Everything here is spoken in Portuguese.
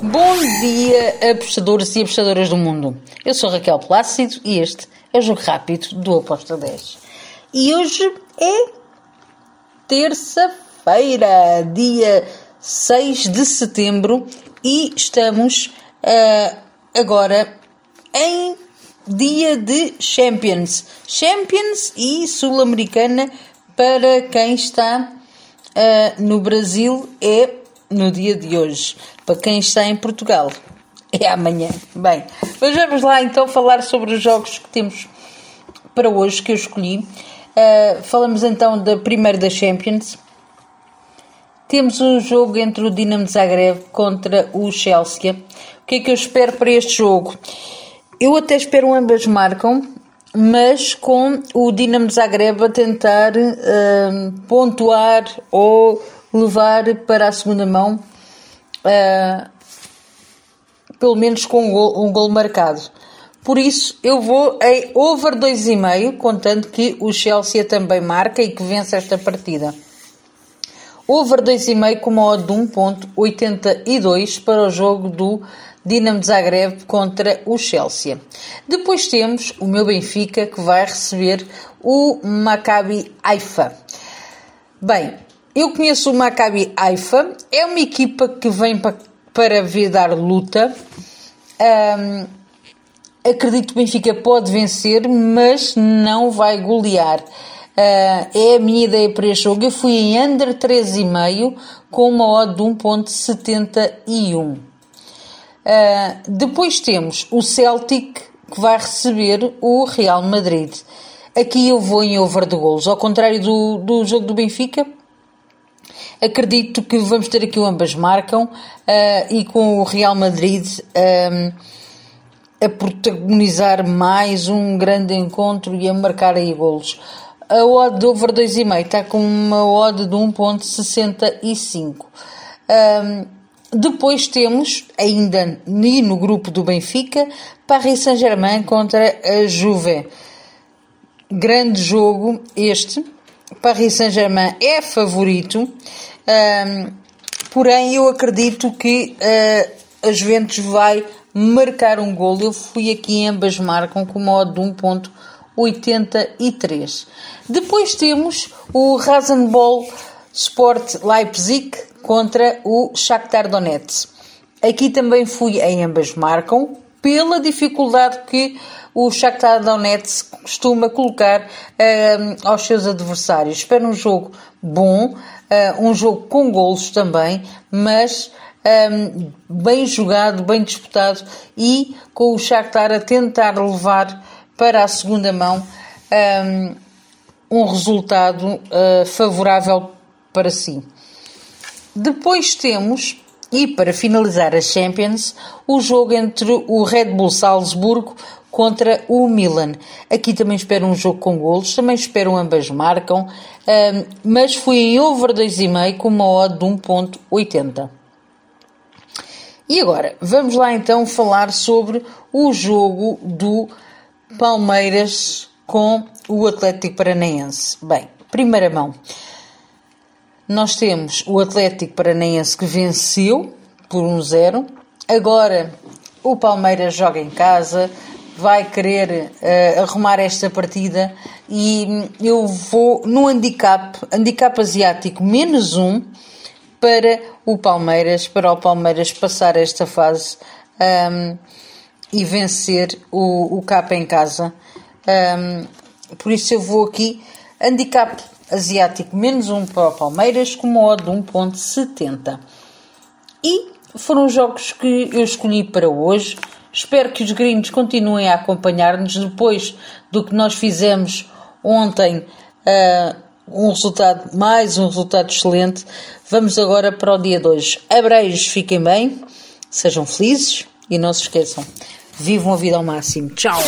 Bom dia, apostadores e apostadoras do mundo. Eu sou Raquel Plácido e este é o Jogo Rápido do Aposta 10. E hoje é terça-feira, dia 6 de setembro, e estamos uh, agora em dia de Champions. Champions e Sul-Americana para quem está uh, no Brasil é no dia de hoje. Para quem está em Portugal é amanhã. Bem, mas vamos lá então falar sobre os jogos que temos para hoje que eu escolhi. Uh, falamos então da primeira da Champions. Temos um jogo entre o Dinamo Zagreb contra o Chelsea. O que é que eu espero para este jogo? Eu até espero ambas marcam, mas com o Dinamo Zagreb a tentar uh, pontuar ou levar para a segunda mão, uh, pelo menos com um gol, um gol marcado. Por isso, eu vou em over 2,5, contando que o Chelsea também marca e que vence esta partida. Over 2,5 com uma odd de 1.82 para o jogo do Dinamo Zagreb contra o Chelsea. Depois temos o meu Benfica que vai receber o Maccabi Haifa. Bem, eu conheço o Maccabi Haifa, é uma equipa que vem para, para dar luta. Um, acredito que o Benfica pode vencer, mas não vai golear. Uh, é a minha ideia para este jogo. Eu fui em under 3,5 com uma odd de 1.71. Uh, depois temos o Celtic que vai receber o Real Madrid. Aqui eu vou em over de golos, ao contrário do, do jogo do Benfica. Acredito que vamos ter aqui o ambas marcam uh, e com o Real Madrid um, a protagonizar mais um grande encontro e a marcar aí golos. A odd de over 2,5 está com uma odd de 1.65. Um, depois temos, ainda no grupo do Benfica, Paris Saint-Germain contra a Juve. Grande jogo este. Paris Saint-Germain é favorito, um, porém eu acredito que uh, a Juventus vai marcar um gol. Eu fui aqui, ambas marcam com modo de 1.83. Depois temos o Rasenball Sport Leipzig contra o Shakhtar Donetsk. Aqui também fui em ambas marcam, pela dificuldade que o Shakhtar Donetsk costuma colocar uh, aos seus adversários. Espero um jogo bom, uh, um jogo com golos também, mas um, bem jogado, bem disputado e com o Shakhtar a tentar levar para a segunda mão um, um resultado uh, favorável para si. Depois temos, e para finalizar a Champions, o jogo entre o Red Bull Salzburgo contra o Milan. Aqui também espero um jogo com golos, também espero ambas marcam, mas fui em over 2,5 com uma odd de 1.80. E agora, vamos lá então falar sobre o jogo do Palmeiras com o Atlético Paranaense. Bem, primeira mão. Nós temos o Atlético Paranaense que venceu por 1-0. Agora o Palmeiras joga em casa, vai querer uh, arrumar esta partida e eu vou no handicap, handicap asiático menos um para o Palmeiras, para o Palmeiras passar esta fase um, e vencer o, o Capa em casa. Um, por isso eu vou aqui handicap asiático menos um para o Palmeiras com uma odd de 1.70. E foram os jogos que eu escolhi para hoje. Espero que os gringos continuem a acompanhar-nos depois do que nós fizemos ontem. Uh, um resultado, mais um resultado excelente. Vamos agora para o dia de hoje. Abreios, fiquem bem, sejam felizes e não se esqueçam, vivam a vida ao máximo. Tchau!